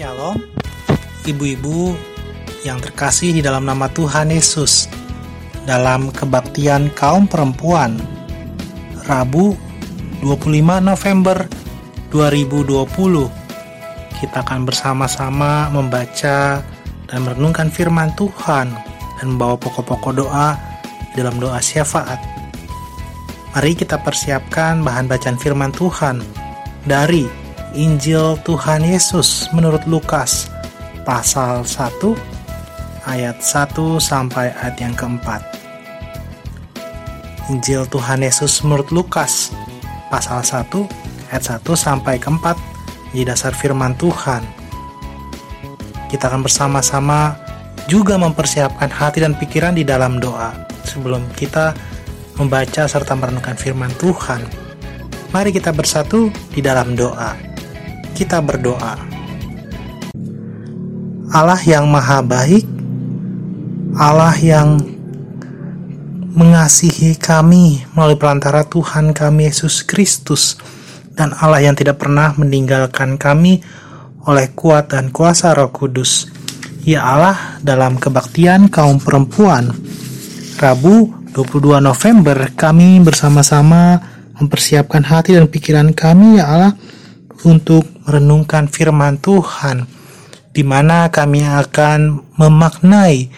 Shalom, ibu-ibu yang terkasih di dalam nama Tuhan Yesus. Dalam kebaktian kaum perempuan, Rabu 25 November 2020, kita akan bersama-sama membaca dan merenungkan firman Tuhan dan membawa pokok-pokok doa dalam doa syafaat. Mari kita persiapkan bahan bacaan firman Tuhan dari Injil Tuhan Yesus menurut Lukas pasal 1 ayat 1 sampai ayat yang keempat. Injil Tuhan Yesus menurut Lukas pasal 1 ayat 1 sampai keempat di dasar firman Tuhan. Kita akan bersama-sama juga mempersiapkan hati dan pikiran di dalam doa sebelum kita membaca serta merenungkan firman Tuhan. Mari kita bersatu di dalam doa kita berdoa. Allah yang maha baik, Allah yang mengasihi kami melalui perantara Tuhan kami Yesus Kristus, dan Allah yang tidak pernah meninggalkan kami oleh kuat dan kuasa roh kudus. Ya Allah, dalam kebaktian kaum perempuan, Rabu 22 November kami bersama-sama mempersiapkan hati dan pikiran kami ya Allah untuk merenungkan firman Tuhan, di mana kami akan memaknai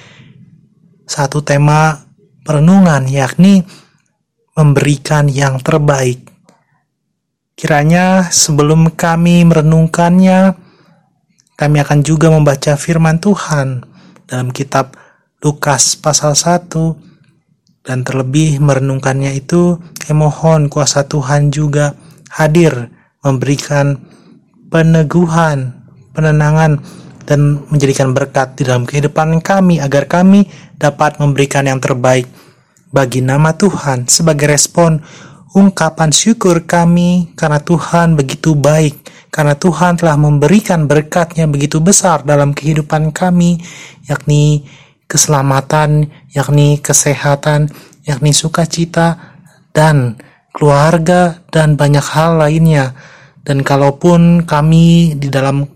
satu tema perenungan, yakni memberikan yang terbaik. Kiranya sebelum kami merenungkannya, kami akan juga membaca firman Tuhan dalam kitab Lukas pasal 1 dan terlebih merenungkannya itu kami mohon kuasa Tuhan juga hadir memberikan peneguhan, penenangan, dan menjadikan berkat di dalam kehidupan kami agar kami dapat memberikan yang terbaik bagi nama Tuhan sebagai respon ungkapan syukur kami karena Tuhan begitu baik, karena Tuhan telah memberikan berkatnya begitu besar dalam kehidupan kami, yakni keselamatan, yakni kesehatan, yakni sukacita, dan keluarga, dan banyak hal lainnya dan kalaupun kami di dalam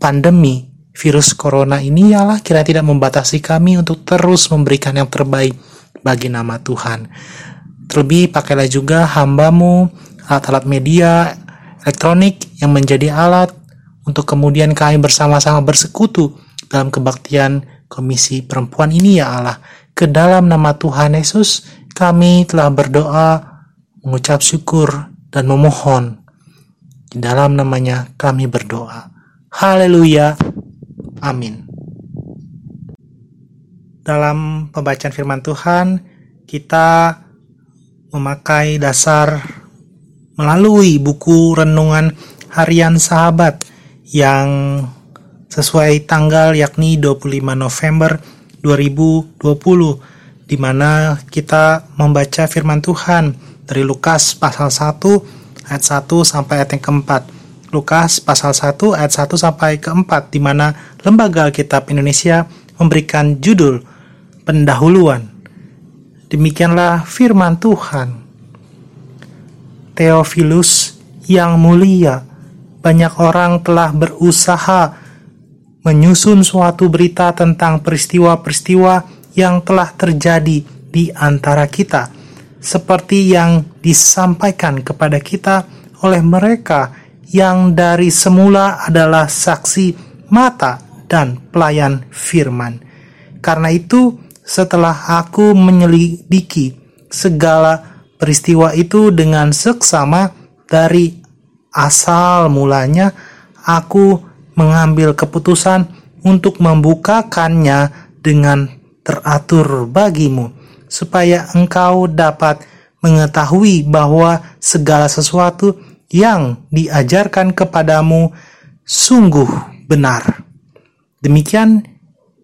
pandemi virus corona ini ialah kira tidak membatasi kami untuk terus memberikan yang terbaik bagi nama Tuhan. Terlebih pakailah juga hambamu alat-alat media elektronik yang menjadi alat untuk kemudian kami bersama-sama bersekutu dalam kebaktian komisi perempuan ini ya Allah. Ke dalam nama Tuhan Yesus kami telah berdoa, mengucap syukur, dan memohon di dalam namanya kami berdoa. Haleluya. Amin. Dalam pembacaan firman Tuhan, kita memakai dasar melalui buku renungan harian sahabat yang sesuai tanggal yakni 25 November 2020 di mana kita membaca firman Tuhan dari Lukas pasal 1 ayat 1 sampai ayat yang keempat. Lukas pasal 1 ayat 1 sampai keempat di mana Lembaga Alkitab Indonesia memberikan judul pendahuluan. Demikianlah firman Tuhan. Theophilus yang mulia, banyak orang telah berusaha menyusun suatu berita tentang peristiwa-peristiwa yang telah terjadi di antara kita seperti yang disampaikan kepada kita oleh mereka yang dari semula adalah saksi mata dan pelayan firman. Karena itu, setelah aku menyelidiki segala peristiwa itu dengan seksama dari asal mulanya, aku mengambil keputusan untuk membukakannya dengan teratur bagimu supaya engkau dapat mengetahui bahwa segala sesuatu yang diajarkan kepadamu sungguh benar. Demikian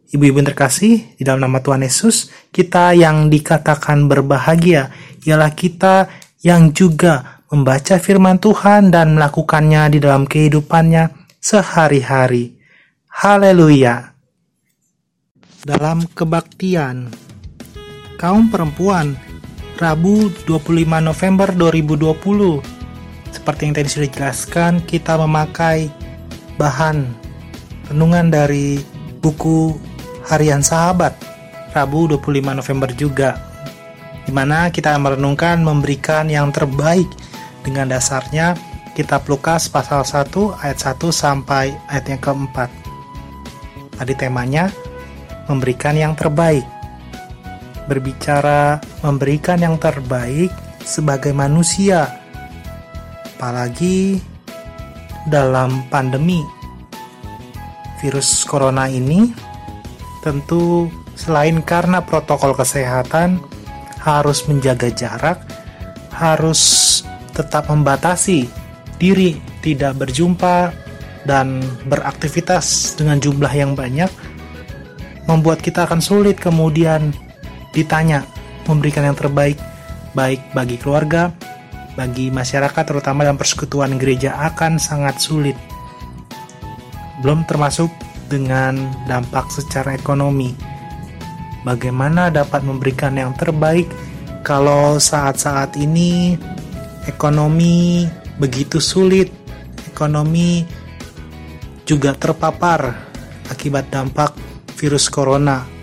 ibu-ibu terkasih di dalam nama Tuhan Yesus, kita yang dikatakan berbahagia ialah kita yang juga membaca firman Tuhan dan melakukannya di dalam kehidupannya sehari-hari. Haleluya. Dalam kebaktian kaum perempuan Rabu 25 November 2020 seperti yang tadi sudah dijelaskan kita memakai bahan renungan dari buku Harian Sahabat Rabu 25 November juga di mana kita merenungkan memberikan yang terbaik dengan dasarnya kitab Lukas pasal 1 ayat 1 sampai ayat yang keempat. Tadi temanya memberikan yang terbaik. Berbicara memberikan yang terbaik sebagai manusia. Apalagi dalam pandemi virus corona ini tentu selain karena protokol kesehatan harus menjaga jarak, harus tetap membatasi diri tidak berjumpa dan beraktivitas dengan jumlah yang banyak membuat kita akan sulit kemudian ditanya memberikan yang terbaik baik bagi keluarga, bagi masyarakat terutama dalam persekutuan gereja akan sangat sulit. Belum termasuk dengan dampak secara ekonomi. Bagaimana dapat memberikan yang terbaik kalau saat-saat ini ekonomi begitu sulit, ekonomi juga terpapar akibat dampak virus corona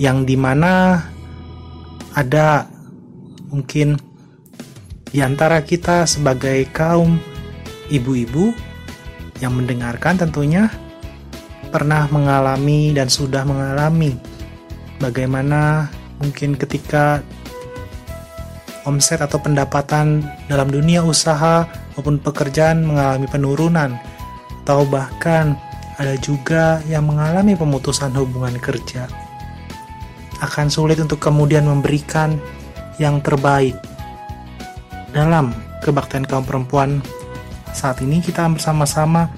yang di mana ada mungkin di antara kita sebagai kaum ibu-ibu yang mendengarkan tentunya pernah mengalami dan sudah mengalami bagaimana mungkin ketika omset atau pendapatan dalam dunia usaha maupun pekerjaan mengalami penurunan atau bahkan ada juga yang mengalami pemutusan hubungan kerja. Akan sulit untuk kemudian memberikan yang terbaik. Dalam kebaktian kaum perempuan saat ini kita bersama-sama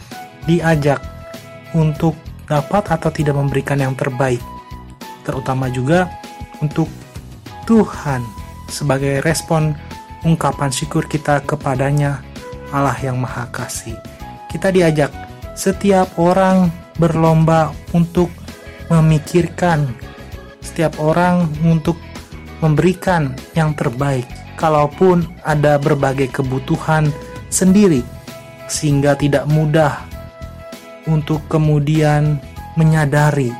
diajak untuk dapat atau tidak memberikan yang terbaik. Terutama juga untuk Tuhan sebagai respon ungkapan syukur kita kepadanya Allah yang Maha Kasih. Kita diajak setiap orang berlomba untuk memikirkan, setiap orang untuk memberikan yang terbaik, kalaupun ada berbagai kebutuhan sendiri, sehingga tidak mudah untuk kemudian menyadari,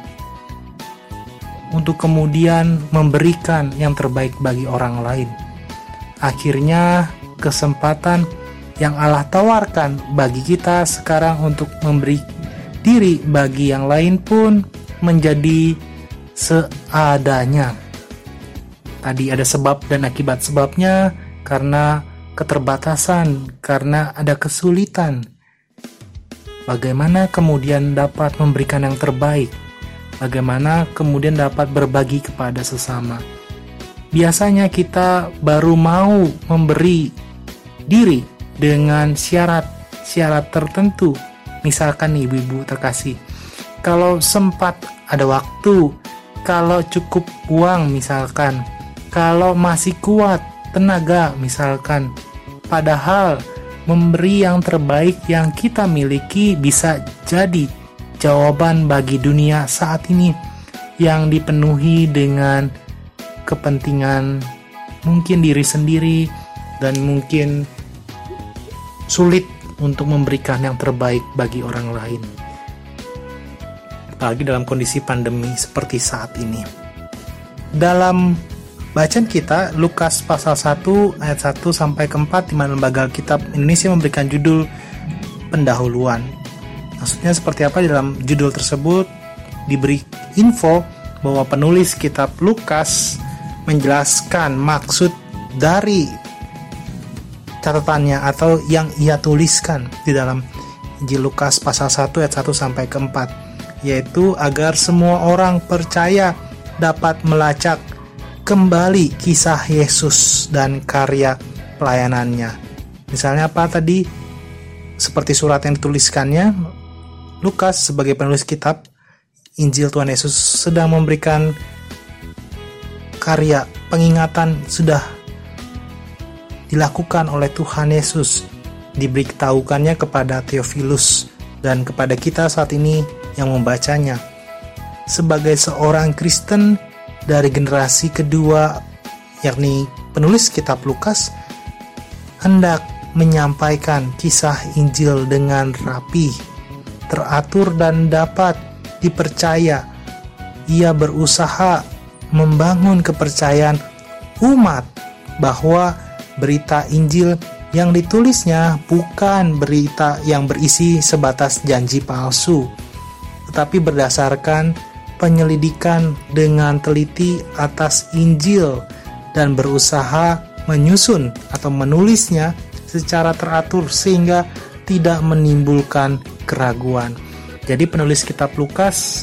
untuk kemudian memberikan yang terbaik bagi orang lain. Akhirnya, kesempatan yang Allah tawarkan bagi kita sekarang untuk memberi diri bagi yang lain pun menjadi seadanya. Tadi ada sebab dan akibat sebabnya karena keterbatasan, karena ada kesulitan. Bagaimana kemudian dapat memberikan yang terbaik? Bagaimana kemudian dapat berbagi kepada sesama? Biasanya kita baru mau memberi diri dengan syarat-syarat tertentu. Misalkan ibu-ibu terkasih, kalau sempat ada waktu, kalau cukup uang misalkan, kalau masih kuat tenaga misalkan, padahal memberi yang terbaik yang kita miliki bisa jadi jawaban bagi dunia saat ini yang dipenuhi dengan kepentingan mungkin diri sendiri dan mungkin sulit untuk memberikan yang terbaik bagi orang lain. Apalagi dalam kondisi pandemi seperti saat ini. Dalam bacaan kita Lukas pasal 1 ayat 1 sampai ke 4 di mana lembaga kitab Indonesia memberikan judul pendahuluan. Maksudnya seperti apa dalam judul tersebut diberi info bahwa penulis kitab Lukas menjelaskan maksud dari catatannya atau yang ia tuliskan di dalam Injil Lukas pasal 1 ayat 1 sampai ke 4 yaitu agar semua orang percaya dapat melacak kembali kisah Yesus dan karya pelayanannya. Misalnya apa tadi? Seperti surat yang dituliskannya, Lukas sebagai penulis kitab Injil Tuhan Yesus sedang memberikan karya pengingatan sudah dilakukan oleh Tuhan Yesus diberitahukannya kepada Theophilus dan kepada kita saat ini yang membacanya. Sebagai seorang Kristen dari generasi kedua yakni penulis kitab Lukas hendak menyampaikan kisah Injil dengan rapi, teratur dan dapat dipercaya. Ia berusaha membangun kepercayaan umat bahwa berita Injil yang ditulisnya bukan berita yang berisi sebatas janji palsu, tetapi berdasarkan penyelidikan dengan teliti atas Injil dan berusaha menyusun atau menulisnya secara teratur sehingga tidak menimbulkan keraguan. Jadi penulis kitab Lukas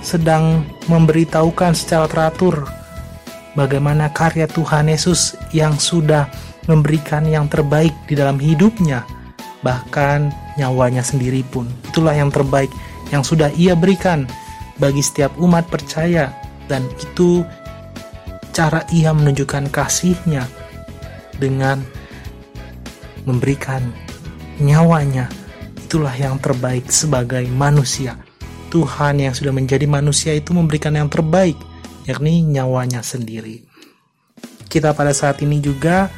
sedang memberitahukan secara teratur bagaimana karya Tuhan Yesus yang sudah memberikan yang terbaik di dalam hidupnya, bahkan nyawanya sendiri pun. Itulah yang terbaik yang sudah ia berikan bagi setiap umat percaya dan itu cara ia menunjukkan kasihnya dengan memberikan nyawanya. Itulah yang terbaik sebagai manusia. Tuhan yang sudah menjadi manusia itu memberikan yang terbaik, yakni nyawanya sendiri. Kita pada saat ini juga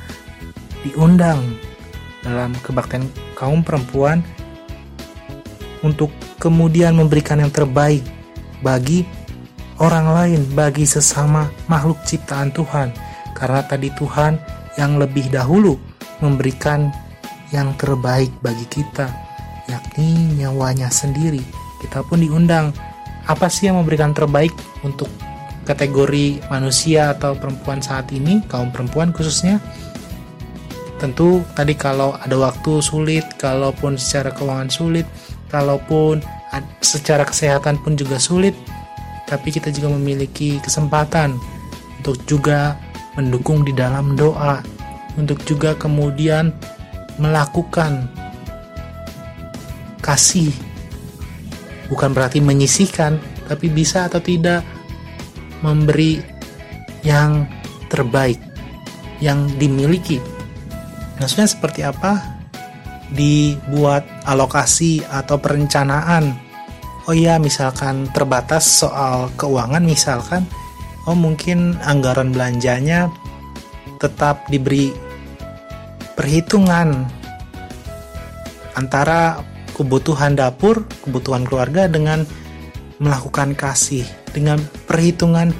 diundang dalam kebaktian kaum perempuan untuk kemudian memberikan yang terbaik bagi orang lain, bagi sesama makhluk ciptaan Tuhan. Karena tadi Tuhan yang lebih dahulu memberikan yang terbaik bagi kita, yakni nyawanya sendiri. Kita pun diundang, apa sih yang memberikan terbaik untuk kategori manusia atau perempuan saat ini, kaum perempuan khususnya? Tentu tadi kalau ada waktu sulit, kalaupun secara keuangan sulit, kalaupun secara kesehatan pun juga sulit, tapi kita juga memiliki kesempatan untuk juga mendukung di dalam doa, untuk juga kemudian melakukan kasih. Bukan berarti menyisihkan, tapi bisa atau tidak memberi yang terbaik yang dimiliki Maksudnya seperti apa? Dibuat alokasi atau perencanaan. Oh iya, misalkan terbatas soal keuangan misalkan, oh mungkin anggaran belanjanya tetap diberi perhitungan antara kebutuhan dapur, kebutuhan keluarga dengan melakukan kasih dengan perhitungan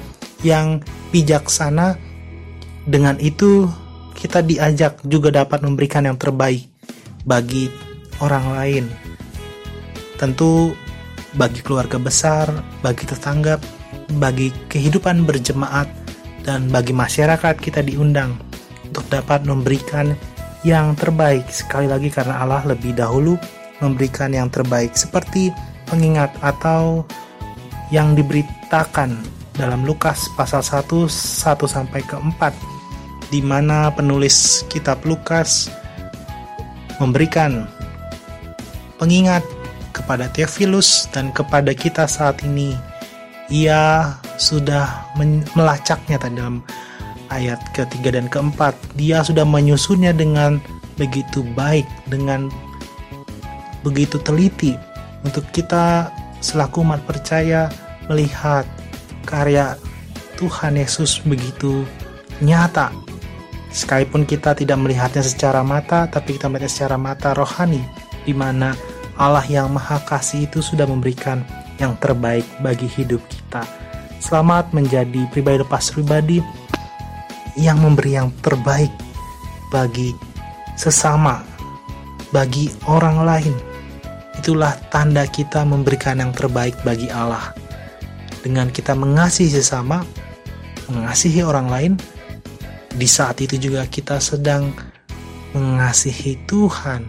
yang bijaksana. Dengan itu kita diajak juga dapat memberikan yang terbaik bagi orang lain. Tentu bagi keluarga besar, bagi tetangga, bagi kehidupan berjemaat, dan bagi masyarakat kita diundang untuk dapat memberikan yang terbaik sekali lagi karena Allah lebih dahulu memberikan yang terbaik seperti pengingat atau yang diberitakan dalam Lukas pasal 1 1 sampai ke 4 di mana penulis kitab Lukas memberikan pengingat kepada Theophilus dan kepada kita saat ini. Ia sudah melacaknya tadi dalam ayat ketiga dan keempat. Dia sudah menyusunnya dengan begitu baik, dengan begitu teliti untuk kita selaku umat percaya melihat karya Tuhan Yesus begitu nyata Sekalipun kita tidak melihatnya secara mata, tapi kita melihatnya secara mata rohani, di mana Allah yang Maha Kasih itu sudah memberikan yang terbaik bagi hidup kita. Selamat menjadi pribadi lepas pribadi yang memberi yang terbaik bagi sesama, bagi orang lain. Itulah tanda kita memberikan yang terbaik bagi Allah. Dengan kita mengasihi sesama, mengasihi orang lain, di saat itu juga kita sedang mengasihi Tuhan.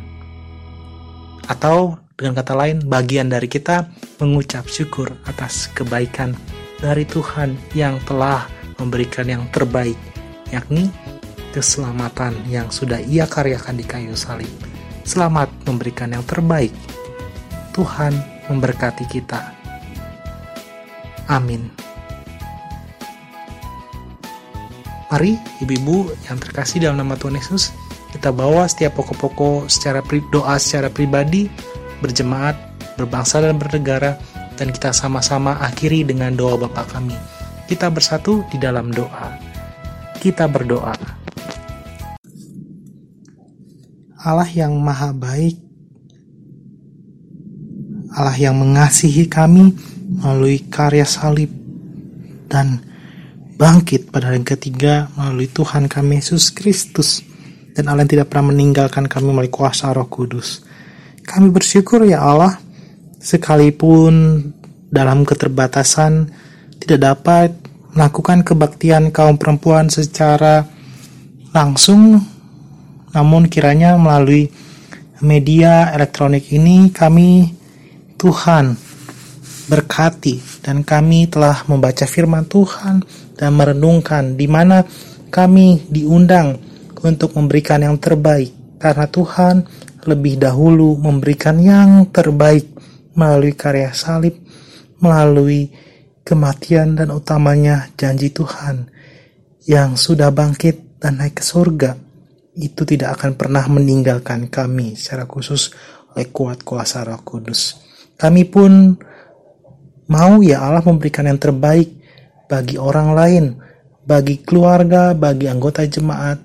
Atau dengan kata lain, bagian dari kita mengucap syukur atas kebaikan dari Tuhan yang telah memberikan yang terbaik, yakni keselamatan yang sudah Ia karyakan di kayu salib. Selamat memberikan yang terbaik. Tuhan memberkati kita. Amin. Mari ibu-ibu yang terkasih dalam nama Tuhan Yesus, kita bawa setiap pokok-pokok secara doa secara pribadi, berjemaat, berbangsa dan bernegara, dan kita sama-sama akhiri dengan doa Bapa kami. Kita bersatu di dalam doa. Kita berdoa. Allah yang maha baik, Allah yang mengasihi kami melalui karya salib dan bangkit pada hari ketiga melalui Tuhan kami Yesus Kristus dan Allah yang tidak pernah meninggalkan kami melalui kuasa roh kudus. Kami bersyukur ya Allah sekalipun dalam keterbatasan tidak dapat melakukan kebaktian kaum perempuan secara langsung namun kiranya melalui media elektronik ini kami Tuhan berkati dan kami telah membaca firman Tuhan dan merenungkan di mana kami diundang untuk memberikan yang terbaik karena Tuhan lebih dahulu memberikan yang terbaik melalui karya salib, melalui kematian dan utamanya janji Tuhan yang sudah bangkit dan naik ke surga itu tidak akan pernah meninggalkan kami secara khusus oleh kuat kuasa Roh Kudus. Kami pun mau ya Allah memberikan yang terbaik bagi orang lain, bagi keluarga, bagi anggota jemaat.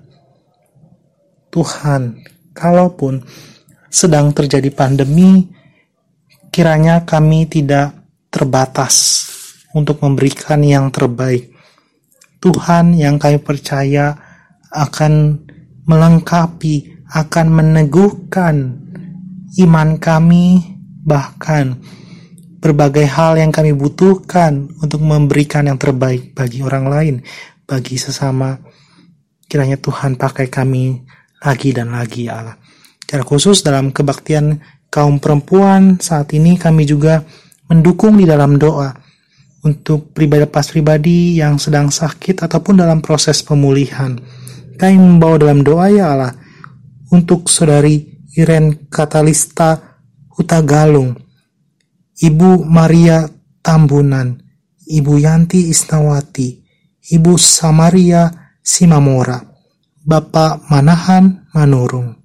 Tuhan, kalaupun sedang terjadi pandemi, kiranya kami tidak terbatas untuk memberikan yang terbaik. Tuhan yang kami percaya akan melengkapi, akan meneguhkan iman kami bahkan berbagai hal yang kami butuhkan untuk memberikan yang terbaik bagi orang lain, bagi sesama. Kiranya Tuhan pakai kami lagi dan lagi ya Allah. Secara khusus dalam kebaktian kaum perempuan saat ini kami juga mendukung di dalam doa untuk pribadi pas pribadi yang sedang sakit ataupun dalam proses pemulihan. Kami membawa dalam doa ya Allah untuk saudari Iren Katalista Hutagalung, Ibu Maria Tambunan, Ibu Yanti Isnawati, Ibu Samaria Simamora, Bapak Manahan Manurung.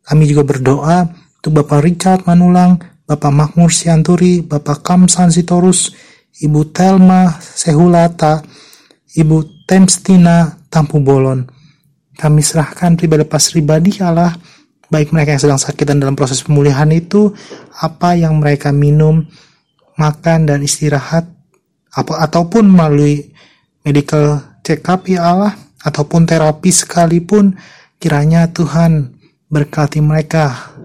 Kami juga berdoa untuk Bapak Richard Manulang, Bapak Makmur Sianturi, Bapak Kamsan Sitorus, Ibu Telma Sehulata, Ibu Temstina Tampu Bolon. Kami serahkan pribadi pas pribadi Allah baik mereka yang sedang sakit dan dalam proses pemulihan itu apa yang mereka minum, makan dan istirahat apa ataupun melalui medical check up ya Allah ataupun terapi sekalipun kiranya Tuhan berkati mereka.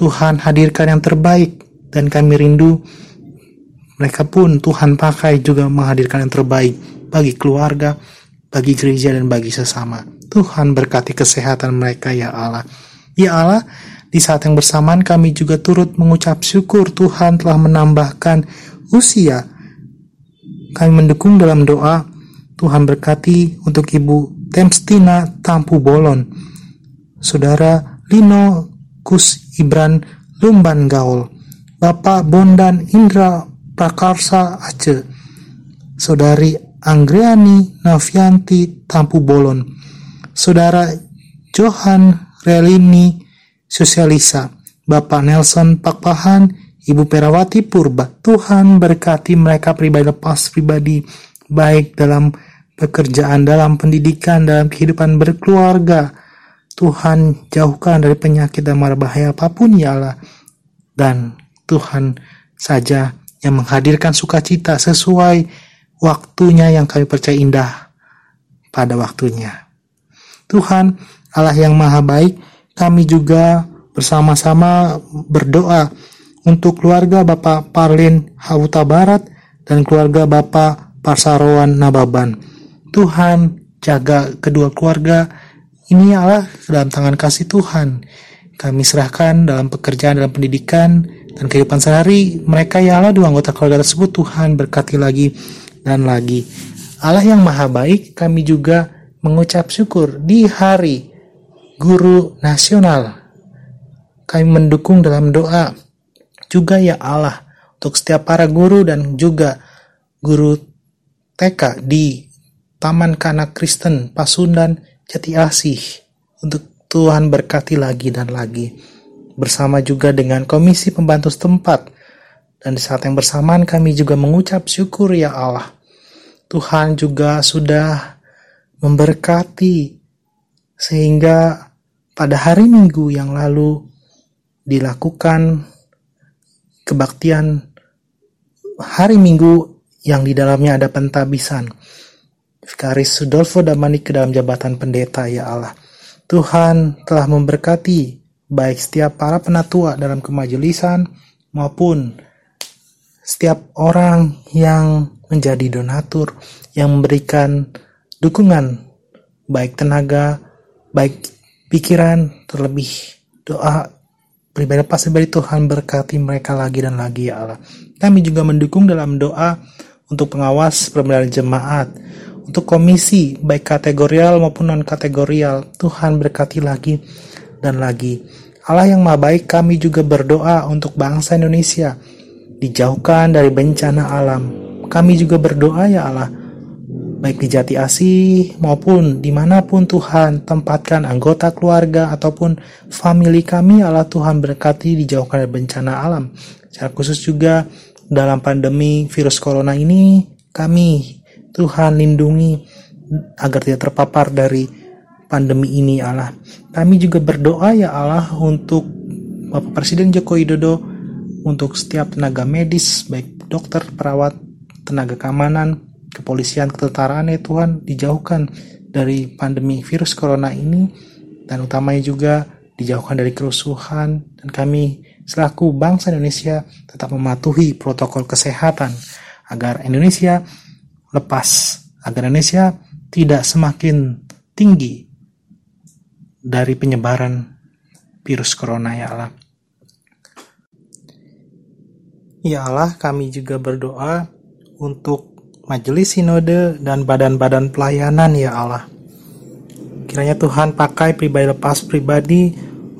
Tuhan hadirkan yang terbaik dan kami rindu mereka pun Tuhan pakai juga menghadirkan yang terbaik bagi keluarga, bagi gereja dan bagi sesama. Tuhan berkati kesehatan mereka ya Allah. Ya Allah, di saat yang bersamaan kami juga turut mengucap syukur Tuhan telah menambahkan usia. Kami mendukung dalam doa, Tuhan berkati untuk Ibu Temstina Tampu Bolon, Saudara Lino Kus Ibran Lumban Gaul, Bapak Bondan Indra Prakarsa Aceh, Saudari Anggriani Navianti Tampu Bolon, Saudara Johan Relini Sosialisa, Bapak Nelson Pakpahan, Ibu Perawati Purba. Tuhan berkati mereka pribadi lepas pribadi, baik dalam pekerjaan, dalam pendidikan, dalam kehidupan berkeluarga. Tuhan jauhkan dari penyakit dan mara bahaya apa pun ya Allah. Dan Tuhan saja yang menghadirkan sukacita sesuai waktunya yang kami percaya indah pada waktunya. Tuhan Allah yang maha baik, kami juga bersama-sama berdoa untuk keluarga Bapak Parlin Hauta Barat dan keluarga Bapak Parsarowan Nababan. Tuhan jaga kedua keluarga ini Allah dalam tangan kasih Tuhan. Kami serahkan dalam pekerjaan, dalam pendidikan, dan kehidupan sehari mereka ya Allah dua anggota keluarga tersebut Tuhan berkati lagi dan lagi. Allah yang maha baik kami juga mengucap syukur di hari guru nasional. Kami mendukung dalam doa juga ya Allah untuk setiap para guru dan juga guru TK di Taman Kanak Kristen Pasundan Jati Asih. Untuk Tuhan berkati lagi dan lagi. Bersama juga dengan komisi pembantu setempat. Dan di saat yang bersamaan kami juga mengucap syukur ya Allah. Tuhan juga sudah memberkati sehingga pada hari Minggu yang lalu dilakukan kebaktian hari Minggu yang di dalamnya ada pentabisan. Vikaris Sudolfo Damani ke dalam jabatan pendeta ya Allah. Tuhan telah memberkati baik setiap para penatua dalam kemajelisan maupun setiap orang yang menjadi donatur yang memberikan dukungan baik tenaga, baik pikiran, terlebih doa pribadi pasti dari Tuhan berkati mereka lagi dan lagi ya Allah. Kami juga mendukung dalam doa untuk pengawas perbedaan jemaat, untuk komisi baik kategorial maupun non kategorial. Tuhan berkati lagi dan lagi. Allah yang maha baik kami juga berdoa untuk bangsa Indonesia dijauhkan dari bencana alam. Kami juga berdoa ya Allah baik di jati asih maupun di mana pun Tuhan tempatkan anggota keluarga ataupun family kami Allah Tuhan berkati dijauhkan dari bencana alam. Secara khusus juga dalam pandemi virus corona ini kami Tuhan lindungi agar tidak terpapar dari pandemi ini Allah. Kami juga berdoa ya Allah untuk Bapak Presiden Joko Widodo untuk setiap tenaga medis baik dokter, perawat, tenaga keamanan, kepolisian, ketentaraan ya Tuhan dijauhkan dari pandemi virus corona ini dan utamanya juga dijauhkan dari kerusuhan dan kami selaku bangsa Indonesia tetap mematuhi protokol kesehatan agar Indonesia lepas, agar Indonesia tidak semakin tinggi dari penyebaran virus corona ya Allah. Ya Allah, kami juga berdoa untuk majelis sinode dan badan-badan pelayanan ya Allah. Kiranya Tuhan pakai pribadi lepas pribadi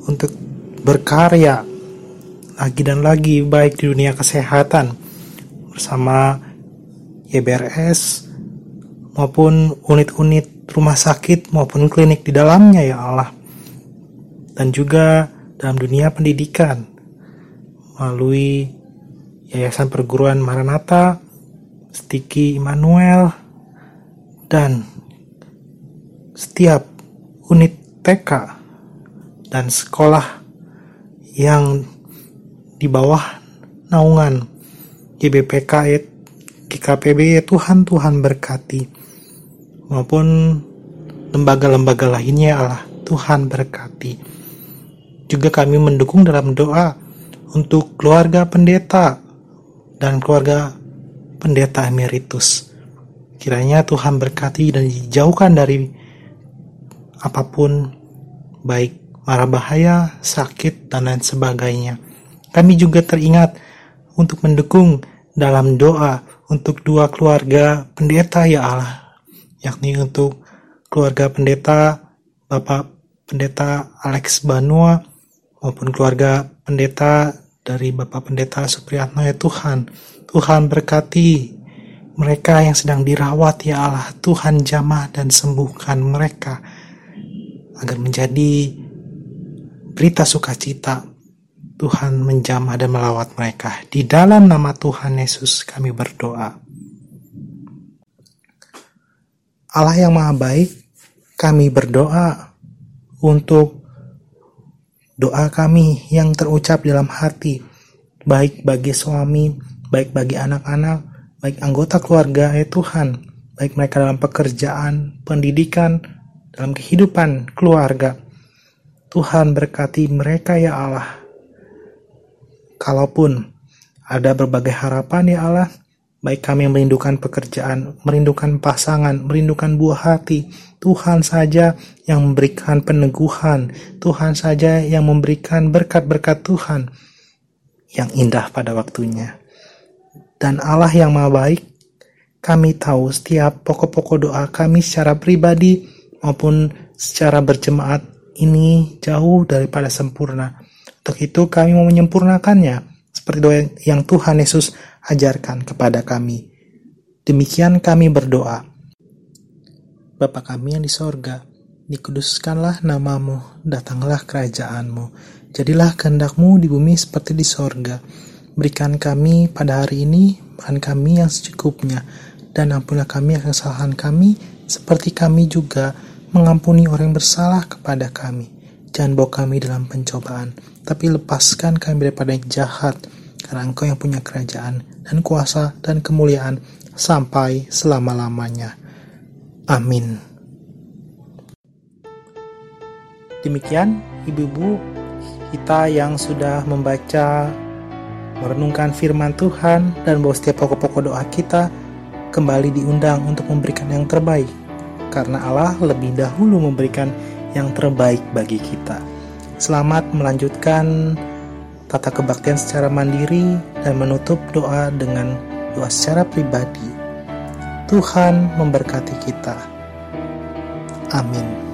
untuk berkarya lagi dan lagi baik di dunia kesehatan bersama YBRS maupun unit-unit rumah sakit maupun klinik di dalamnya ya Allah dan juga dalam dunia pendidikan melalui Yayasan Perguruan Maranatha, Stiki Immanuel, dan setiap unit TK dan sekolah yang di bawah naungan GBPK GKPB Tuhan Tuhan berkati maupun lembaga-lembaga lainnya Allah Tuhan berkati. Juga kami mendukung dalam doa untuk keluarga pendeta dan keluarga pendeta emeritus kiranya Tuhan berkati dan dijauhkan dari apa pun baik marah bahaya, sakit, dan lain sebagainya. Kami juga teringat untuk mendukung dalam doa untuk dua keluarga pendeta ya Allah, yakni untuk keluarga pendeta Bapak Pendeta Alex Banua maupun keluarga pendeta dari Bapak Pendeta Supriyatno ya Tuhan. Tuhan berkati mereka yang sedang dirawat ya Allah. Tuhan jamah dan sembuhkan mereka agar menjadi berita sukacita Tuhan menjamah dan melawat mereka. Di dalam nama Tuhan Yesus kami berdoa. Allah yang maha baik, kami berdoa untuk doa kami yang terucap dalam hati, baik bagi suami, baik bagi anak-anak, baik anggota keluarga, ya Tuhan, baik mereka dalam pekerjaan, pendidikan, dalam kehidupan keluarga. Tuhan berkati mereka ya Allah Kalaupun ada berbagai harapan ya Allah, baik kami merindukan pekerjaan, merindukan pasangan, merindukan buah hati, Tuhan saja yang memberikan peneguhan, Tuhan saja yang memberikan berkat-berkat Tuhan yang indah pada waktunya. Dan Allah yang maha baik, kami tahu setiap pokok-pokok doa kami secara pribadi maupun secara berjemaat ini jauh daripada sempurna. Untuk itu kami mau menyempurnakannya seperti doa yang Tuhan Yesus ajarkan kepada kami. Demikian kami berdoa. Bapa kami yang di sorga, dikuduskanlah namamu, datanglah kerajaanmu, jadilah kehendakmu di bumi seperti di sorga. Berikan kami pada hari ini makan kami yang secukupnya, dan ampunilah kami akan kesalahan kami, seperti kami juga mengampuni orang yang bersalah kepada kami. Jangan bawa kami dalam pencobaan, tapi lepaskan kami daripada yang jahat, karena Engkau yang punya kerajaan dan kuasa dan kemuliaan sampai selama-lamanya. Amin. Demikian, ibu-ibu, kita yang sudah membaca, merenungkan firman Tuhan, dan bahwa setiap pokok-pokok doa kita kembali diundang untuk memberikan yang terbaik, karena Allah lebih dahulu memberikan yang terbaik bagi kita. Selamat melanjutkan tata kebaktian secara mandiri dan menutup doa dengan doa secara pribadi. Tuhan memberkati kita. Amin.